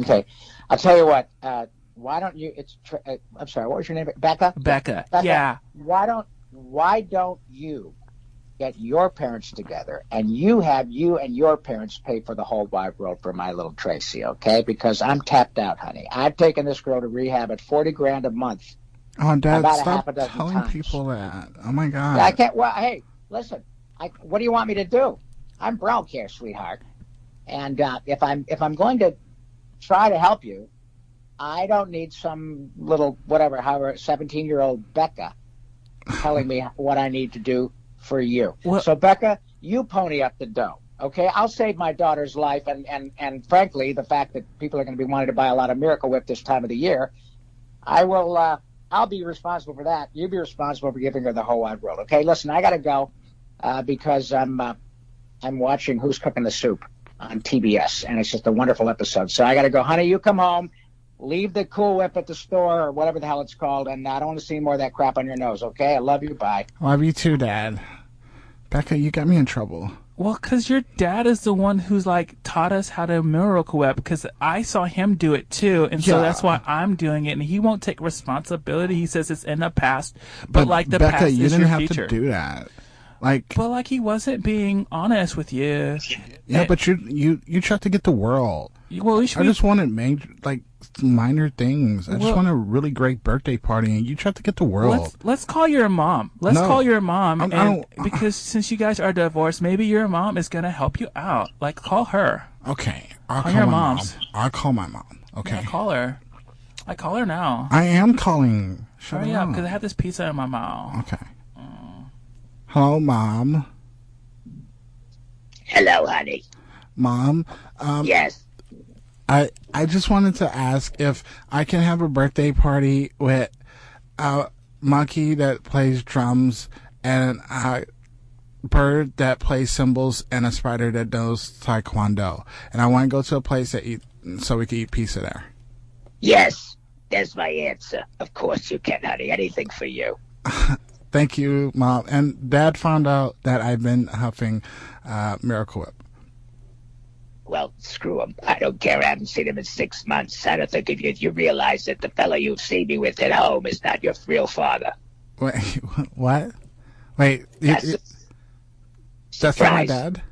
Okay, I'll tell you what. Uh, why don't you? It's. Tr- uh, I'm sorry. What was your name? Becca. becca, Becca, yeah Why don't Why don't you get your parents together and you have you and your parents pay for the whole wide world for my little Tracy? Okay, because I'm tapped out, honey. I've taken this girl to rehab at forty grand a month. Oh, Dad, About a half stop a dozen telling times. people that. Oh my God. I can't. Well, hey, listen. I, what do you want me to do? I'm broke here, sweetheart. And uh, if I'm if I'm going to try to help you, I don't need some little whatever, however, 17 year old Becca telling me what I need to do for you. Well- so Becca, you pony up the dough. Okay, I'll save my daughter's life, and, and, and frankly, the fact that people are going to be wanting to buy a lot of Miracle Whip this time of the year, I will uh, I'll be responsible for that. You'll be responsible for giving her the whole wide world. Okay, listen, I gotta go uh, because I'm uh, I'm watching Who's Cooking the Soup on TBS, and it's just a wonderful episode. So I gotta go, honey. You come home, leave the Cool Whip at the store or whatever the hell it's called, and I don't want to see more of that crap on your nose. Okay, I love you. Bye. Love you too, Dad. Becca, you got me in trouble. Well, because your dad is the one who's like taught us how to miracle whip. Because I saw him do it too, and so Yeah. that's why I'm doing it. And he won't take responsibility. He says it's in the past, but, like the Becca, past you is didn't your have future. to do that. Like, But like he wasn't being honest with you. yeah, but you you you tried to get the world. Well, we should. I just wanted major, like minor things. I just want a really great birthday party, and you try to get the world. Let's let's call your mom. Let's No. call your mom, I'm- and I because since you guys are divorced, maybe your mom is gonna help you out. Like call her. Okay, I'll Call call your my moms. mom. I'll call my mom. Okay, Yeah, call her. I call her now. I am calling. Shut Hurry up, up. because I have this pizza in my mouth. Okay. Hello, mom. Hello, honey. Mom, um, Yes. I I just wanted to ask if I can have a birthday party with a monkey that plays drums and a bird that plays cymbals and a spider that knows taekwondo. And I want to go to a place that eat so we can eat pizza there. Yes. There's my answer. Of course you can, honey. Anything for you. Thank you, mom. And dad found out that I've been huffing uh, Miracle Whip. Well, screw him. I don't care. I haven't seen him in six months. I don't think if you, you realize that the fellow you've seen me with at home is not your real father. Wait, what? Wait, you- That's you- a that's not my dad?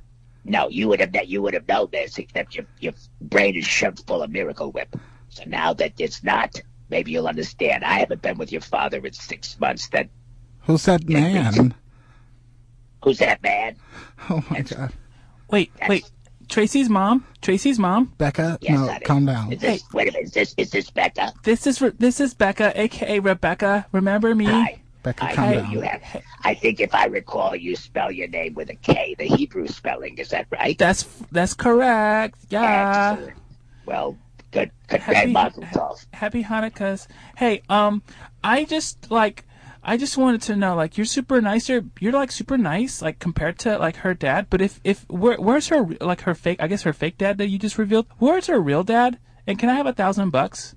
No, you would have you would have known this, except your your brain is shoved full of Miracle Whip. So now that it's not, maybe you'll understand. I haven't been with your father in six months. That Who's that man? who's that man? Oh my god. Wait, wait. Tracy's mom. Tracy's mom. Becca, Yes, no, honey. calm down. Is this, wait a minute. Is this is this Becca? This is Re- this is Becca, aka Rebecca. Remember me? Hi. Becca, I calm know down. you have. I think if I recall, you spell your name with a K, the Hebrew spelling. Is that right? That's that's correct. Yeah. Excellent. Well, good. Good. Happy- Mazel. Happy Hanukkahs. Hey, um, I just like, I just wanted to know, like, you're super nicer. You're like super nice, like compared to like her dad. But if if where, where's her like her fake? I guess her fake dad that you just revealed. Where's her real dad? And can I have a thousand bucks?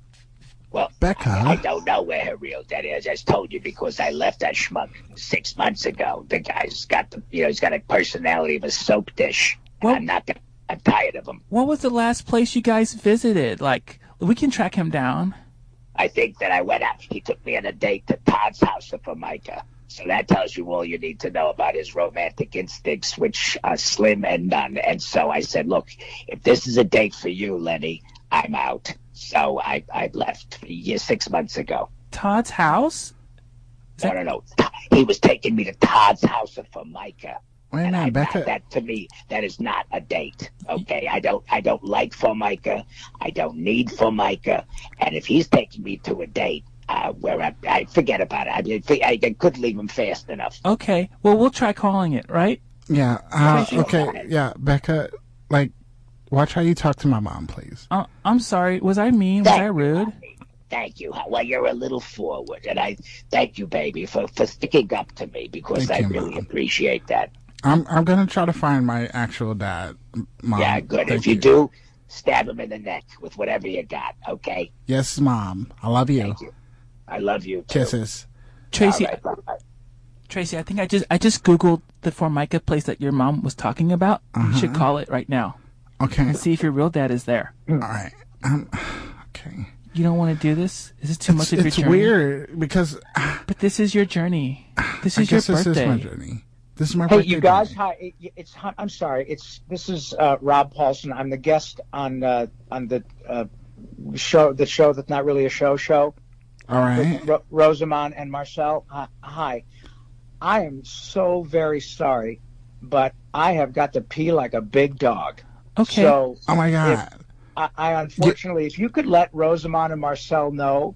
Well, Becca? I don't know where her real dad is. I just told you because I left that schmuck six months ago. The guy's got the, you know, he's got a personality of a soap dish. Well- I'm not gonna. I'm tired of him. What was the last place you guys visited? Like, we can track him down. I think that I went out. He took me on a date to Todd's house in Formica. So that tells you all you need to know about his romantic instincts, which are slim and none. And so I said, look, if this is a date for you, Lenny, I'm out. So I, I left year, six months ago. Todd's house. No, no, no. He was taking me to Todd's house in Formica. Wait a And I, minute, Becca. that to me, that is not a date. Okay, I don't, I don't like Formica. I don't need Formica. And if he's taking me to a date uh, where I, I forget about it, I, mean, I, I couldn't leave him fast enough. Okay. Well, we'll try calling it. Right. Yeah. Uh, okay. Yeah, Becca. Like, watch how you talk to my mom, please. Uh, I'm sorry. Was I mean? Was I rude? Thank you. Well, you're a little forward, and I thank you, baby, for, for sticking up to me because Thank I you, really Mom. appreciate that. I'm I'm gonna try to find my actual dad, mom. yeah, good. Thank if you, do, stab him in the neck with whatever you got. Okay. Yes, mom. I love you. Thank you. I love you. Too. Kisses. Tracy. All right, bye-bye. Tracy, I think I just I just googled the Formica place that your mom was talking about. You should call it right now Okay. and see if your real dad is there. All right. Um. Okay. You don't want to do this? Is this too It's, much of your it's weird because But this is your journey. This is your guess this birthday. is my journey. This is my Hey, you guys. Hi. it- It's I'm sorry. It's this is uh, Rob Paulsen. I'm the guest on uh, on the uh, show, the show that's not really a show show. All right. Ro- Rosamond and Marcel. Uh, hi. I am so very sorry, but I have got to pee like a big dog. Okay. So Oh my god. I, I unfortunately, if you could let Rosamond and Marcel know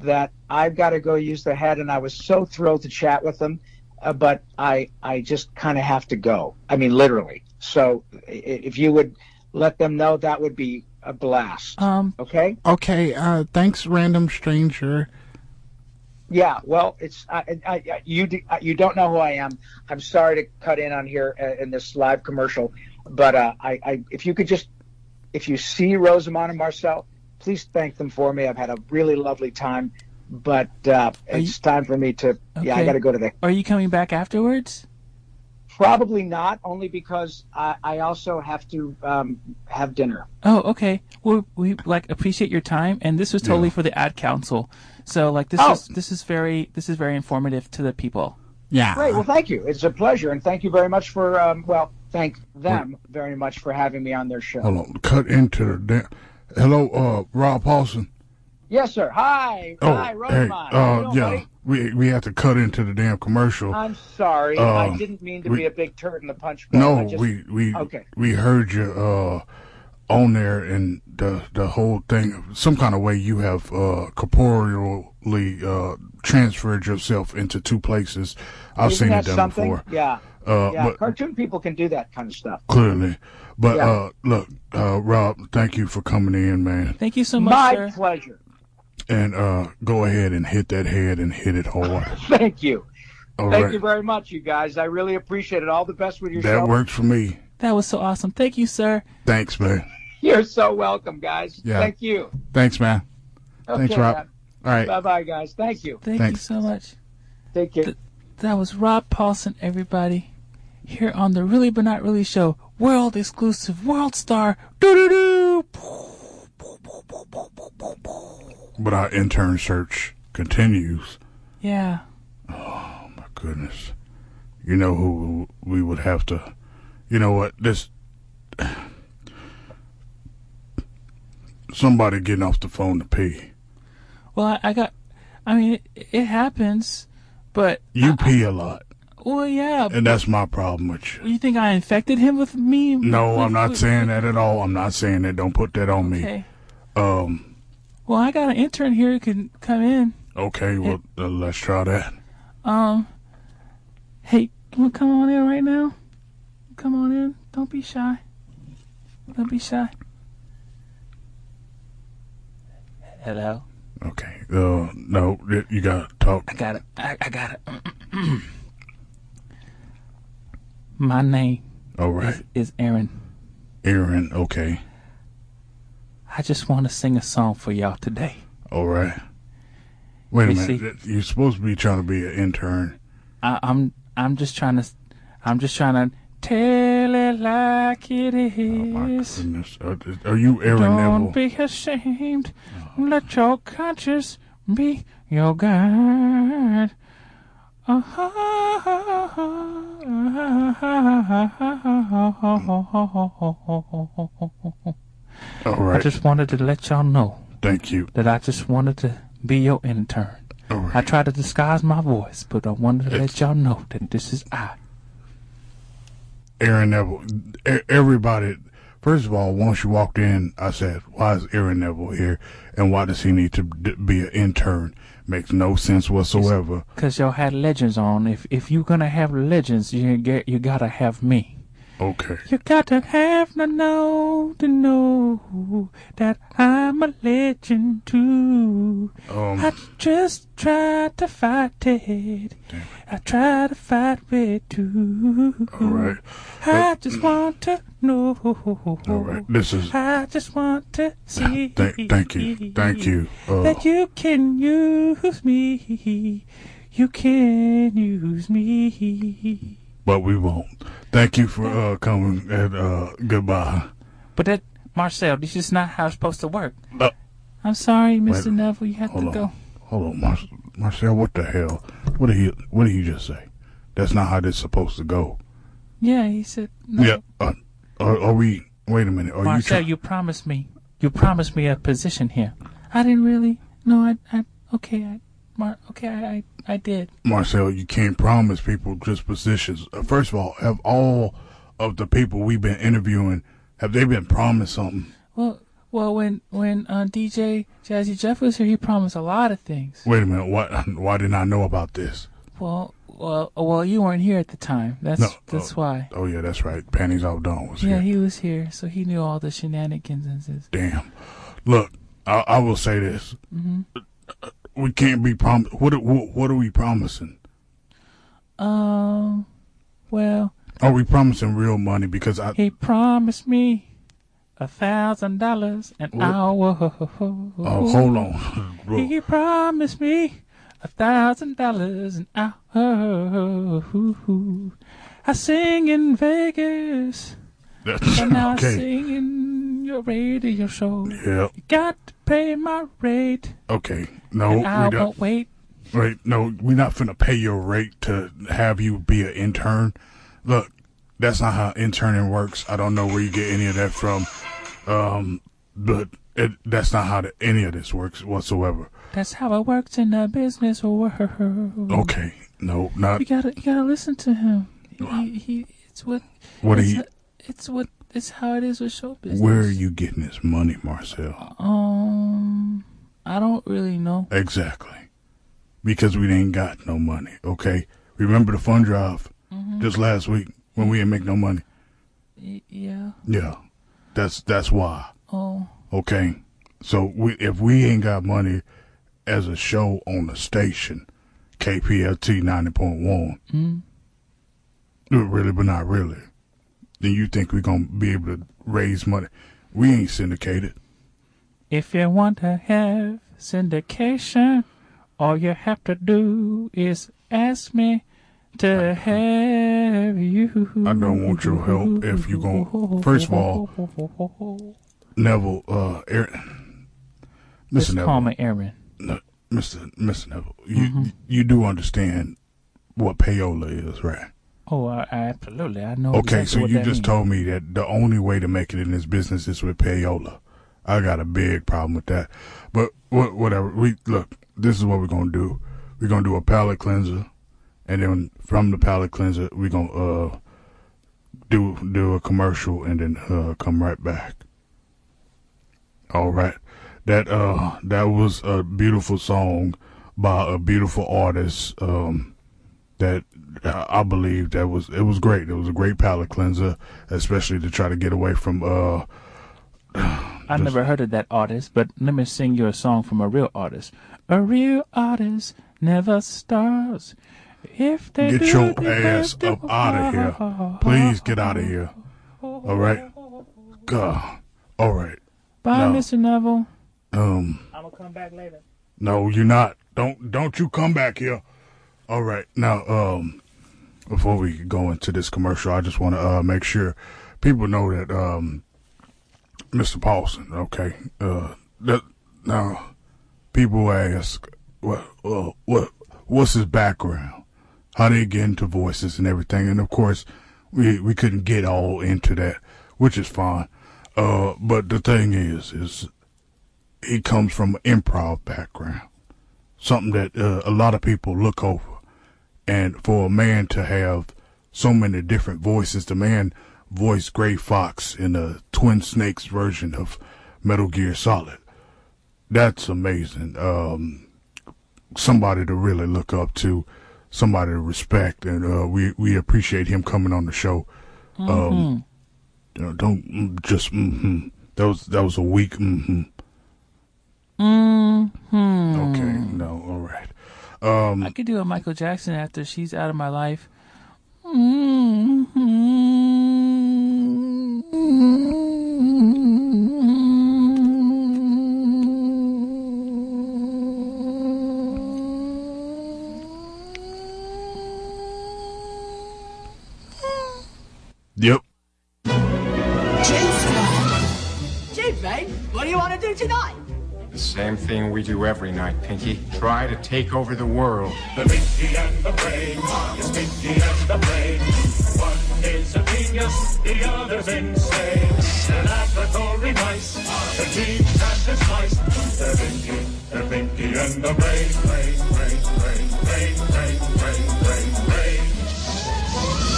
that I've got to go use the head, and I was so thrilled to chat with them, uh, but I I just kind of have to go. I mean, literally. So if you would let them know, that would be a blast. um, Okay. Okay. Uh. Thanks, random stranger. Yeah, well, it's I, I, you. do- You don't know who I am. I'm sorry to cut in on here uh, in this live commercial, but uh, I, I, if you could just, if you see Rosamond and Marcel, please thank them for me. I've had a really lovely time, but uh, Are it's time for me to. Yeah, I got to go to the. Are you coming back afterwards? Probably not, only because I, I also have to um, have dinner. Oh, okay. Well, we like appreciate your time, and this was totally for the ad council. So, like, this Oh. is this is very this is very informative to the people. Yeah. Great. Well, thank you. It's a pleasure, and thank you very much for. Um, well, thank them very much for having me on their show. Hold on. Cut into the. Hello, uh, Rob Paulsen. Yes, sir. Hi. Oh, Hi, hey, Rosamond. Uh, yeah. buddy? We we have to cut into the damn commercial. I'm sorry. I Um, didn't mean to we- be a big turd in the punch bowl. No, just- we we Okay. we heard you uh on there and the the whole thing some kind of way you have uh corporeally uh transferred yourself into two places. I've Isn't seen that it done something? before. Yeah. Uh yeah. but Cartoon people can do that kind of stuff. clearly. But Yeah. uh look, uh Rob, thank you for coming in, man. Thank you so much, My sir. pleasure. And uh go ahead and hit that head and hit it hard. Thank you. All Thank right. you very much, you guys. I really appreciate it. All the best with your show. That show. works for me. That was so awesome. Thank you, sir. Thanks, man. You're so welcome, guys. Yeah. Thank you. Thanks, man. Thanks, Okay, Rob. All right. Bye bye, guys. Thank you. Thank Thanks. you so much. Take care. That was Rob Paulsen, everybody, here on the Really But Not Really show, world exclusive, world star. Doo doo doo. But our intern search continues. Yeah. Oh my goodness. You know who we would have to. You know what? This. Somebody getting off the phone to pee. Well, I, I got. I mean, it, it happens, but You pee a lot. well, yeah. And that's my problem with you. You think I infected him with me? No, With- I'm not with- saying that at all. I'm not saying that. Don't put that on me. Okay. Um. Well, I got an intern here who can come in. Okay. Well, uh, let's try that. Um. Hey, you wanna come on in right now? Come on in. Don't be shy. Don't be shy. Hello. Okay. Uh. No. You gotta talk. I got it. I, I got it. My name All right. is Aaron. Aaron. Okay. I just want to sing a song for y'all today. All right. Wait a You minute. You're supposed to be trying to be an intern. I, I'm I'm just trying to I'm just trying to tell it like it is. Oh, My goodness. Uh, are, you Aaron Don't Neville? be ashamed. Oh. Let your conscience be your guide. All I just wanted to let y'all know Thank you. that I just wanted to be your intern. All right. I tried to disguise my voice, but I wanted to let y'all know that this is I. Aaron Neville. Everybody. First of all, once you walked in, I said, "Why is Aaron Neville here? And why does he need to be an intern?" Makes no sense whatsoever. Cause y'all had legends on. If if you're gonna have legends, you get you gotta have me. Okay. You got to have to know to know that I'm a legend too. Um. I just tried to fight it. I tried to fight it too. All right. I just want to know. All right. This is. I just want to see. Thank, thank you. Thank you. Uh, That you can use me. You can use me. But we won't. Thank you for uh, coming and uh, goodbye. But that, Marcel, this is not how it's supposed to work. Uh, I'm sorry, Mr. Wait. Neville. You have to on. go. Hold on, Mar- Marcel. What the hell? What did he? What did he just say? That's not how this is supposed to go. Yeah, he said. No. Yeah. Uh, are, are we? Wait a minute. Are you Marcel, you? you, promised me. You promised me a position here. I didn't really. No, I. I okay, I. Mar, okay, I, I. I did. Marcel, you can't promise people just positions. Uh, first of all, have all of the people we've been interviewing have they been promised something? Well, well, when when uh, DJ Jazzy Jeff was here, he promised a lot of things. Wait a minute. Why? Why didn't I know about this? Well, well, well, you weren't here at the time. That's No, that's uh, why. Oh yeah, that's right. Panties off Dawn was Yeah, here. he was here, so he knew all the shenanigans. Damn. Look, I, I will say this. Mm-hmm. We can't be prom. What what what are we promising? Um, well, Are we promising real money? Because I he promised me a thousand dollars an What? hour. oh hold on, He promised me a thousand dollars an hour. I sing in Vegas, That's- and now I sing in your radio show. Yeah. You got to pay my rate, Okay. No, and we don't. won't wait. Wait, no, we're not finna pay your rate to have you be an intern. Look, that's not how interning works. I don't know where you get any of that from. Um, but it, that's not how the, any of this works whatsoever. That's how it works in the business world. Okay, no, not You gotta, you gotta listen to him. He, he, it's what, what it's, you. it's what, it's how it is with show business. Where are you getting this money, Marcel? Um, I don't really know. Exactly, because we ain't got no money. Okay, remember the fund drive Mm-hmm. just last week when we didn't make no money. Y- yeah. Yeah, that's that's why. Oh. Okay, so we if we ain't got money as a show on the station, KPLT ninety point one, Mm. really, but not really, then you think we're gonna be able to raise money? We ain't syndicated. If you want to have syndication, all you have to do is ask me to have you. I don't want your help if you gon' first of all, Neville, uh, Aaron, Mr. call me Aaron. no, Mr. Mr. Neville, you you do understand what payola is, right? Oh, I, I absolutely. I know. Okay, exactly so you just means. told me that the only way to make it in this business is with payola. I got a big problem with that. But wha- whatever. We look. This is what we're gonna do. We're gonna do a palate cleanser, and then from the palate cleanser, we're gonna uh do do a commercial, and then uh come right back. All right. That uh that was a beautiful song by a beautiful artist. Um, that I believe that was it was great. It was a great palate cleanser, especially to try to get away from uh I never heard of that artist, but let me sing you a song from a real artist. A real artist never starves. If they get do, your they ass up out of here. Please get out of here. All right. God. All right. Bye, No. Mr. Neville. Um. I'm gonna come back later. No, you're not. Don't don't you come back here. All right. Now, um, before we go into this commercial, I just want to uh make sure people know that um, Mr. Paulsen. Okay. Uh, that now people ask what uh, what what's his background, how did he get into voices and everything, and of course we we couldn't get all into that, which is fine. Uh, but the thing is, is he comes from an improv background, something that uh, a lot of people look over. And for a man to have so many different voices, the man voiced Gray Fox in the Twin Snakes version of Metal Gear Solid. That's amazing. Um, somebody to really look up to, somebody to respect, and uh, we we appreciate him coming on the show. Um, you know, don't mm, just mm-hmm. That was that was a weak mm-hmm. Mm-hmm. Okay, no, all right. Um, I could do a Michael Jackson after she's out of my life. Yep. Same thing we do every night, Pinky. Try to take over the world. The Pinky and the Brain, yes, Pinky and the Brain. One is a genius, the other's insane. They're laboratory mice, the team that is nice. They're Pinky, they're Pinky and the Brain. Brain, brain, brain, brain, brain, brain, brain, brain.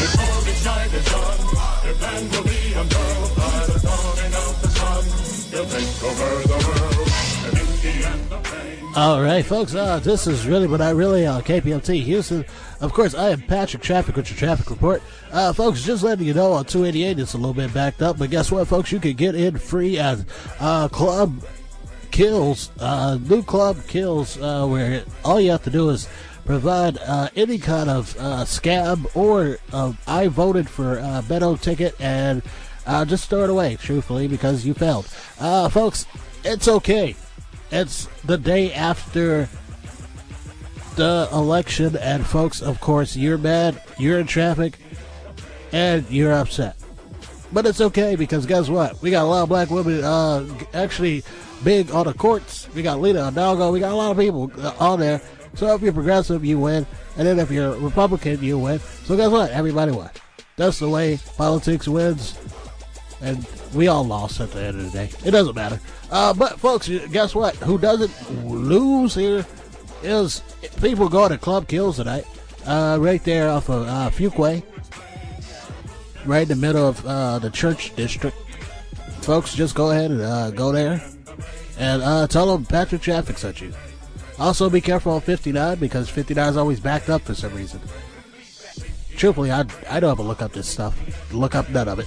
Before each night is done, their plan will be unfurled by the dawning of the sun. They'll take over All right, folks. Uh, this is really, but I really uh, KPLT Houston. Of course, I am Patrick Traffic with your traffic report. Uh, folks, just letting you know on 288 it's a little bit backed up, but guess what, folks? You can get in free at uh, Club Kills, uh, new club Kills, uh, where all you have to do is provide uh, any kind of uh, scab or uh, I voted for uh, Beto ticket and uh, just throw it away, truthfully, because you failed. Uh, folks, it's okay. It's the day after the election, and folks, of course, you're mad, you're in traffic, and you're upset. But it's okay because guess what? We got a lot of black women uh, actually big on the courts. We got Lina Hidalgo. We got a lot of people uh, on there. So if you're progressive, you win. And then if you're Republican, you win. So guess what? Everybody won. That's the way politics wins. And we all lost at the end of the day. It doesn't matter. Uh, but folks, guess what? Who doesn't lose here is people going to Club Kills tonight. Uh, right there off of uh, Fuqua. Right in the middle of uh, the church district. Folks, just go ahead and uh, go there. And uh, tell them Patrick Traffic sent you. Also, be careful on 59 because 59 is always backed up for some reason. Truthfully, I, I don't have to look up this stuff. Look up none of it.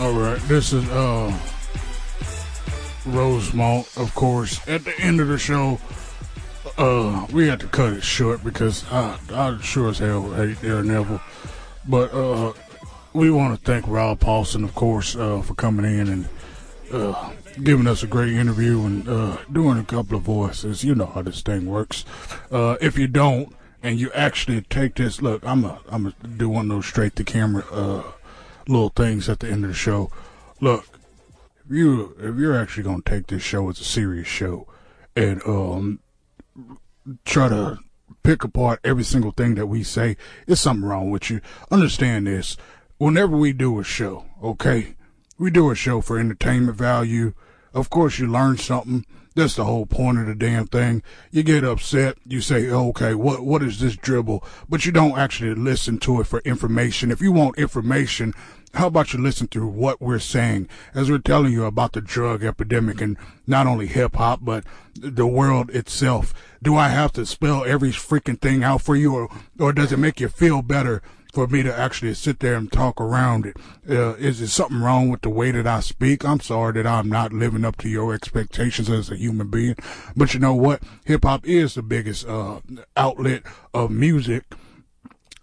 All right, this is uh Rosemont, of course. At the end of the show, uh, we had to cut it short because I, I sure as hell hate Darren Neville. But uh, we want to thank Rob Paulsen, of course, uh, for coming in and uh, giving us a great interview and uh, doing a couple of voices. You know how this thing works. Uh, if you don't, and you actually take this, look, I'm a, I'm a do one of those straight to camera uh, little things at the end of the show. Look, if you if you're actually gonna take this show as a serious show, and um try to pick apart every single thing that we say, there's something wrong with you. Understand this. Whenever we do a show, okay, we do a show for entertainment value. Of course, you learn something. That's the whole point of the damn thing. You get upset. You say, okay, what, what is this dribble? But you don't actually listen to it for information. If you want information, how about you listen to what we're saying as we're telling you about the drug epidemic and not only hip hop, but the world itself? Do I have to spell every freaking thing out for you or, or does it make you feel better for me to actually sit there and talk around it? Uh, is there something wrong with the way that I speak? I'm sorry that I'm not living up to your expectations as a human being. But you know what? Hip hop is the biggest, uh, outlet of music.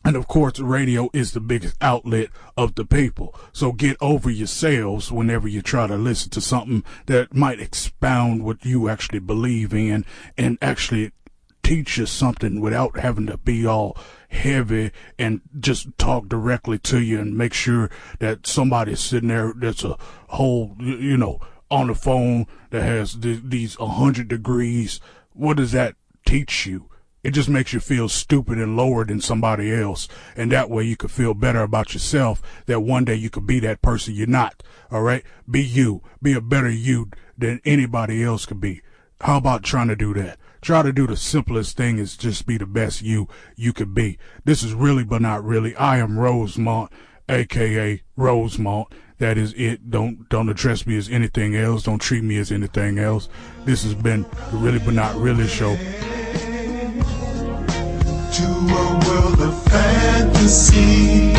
And of course, radio is the biggest outlet of the people. So get over yourselves whenever you try to listen to something that might expound what you actually believe in and actually teach you something without having to be all heavy and just talk directly to you and make sure that somebody's sitting there that's a whole, you know, on the phone that has th- these a hundred degrees. What does that teach you? It just makes you feel stupid and lower than somebody else. And that way you could feel better about yourself that one day you could be that person you're not. All right. Be you. Be a better you than anybody else could be. How about trying to do that? Try to do the simplest thing is just be the best you you could be. This is really but not really. I am Rosemont, aka Rosemont. That is it. Don't don't address me as anything else. Don't treat me as anything else. This has been the really but not really show. to a world of fantasy.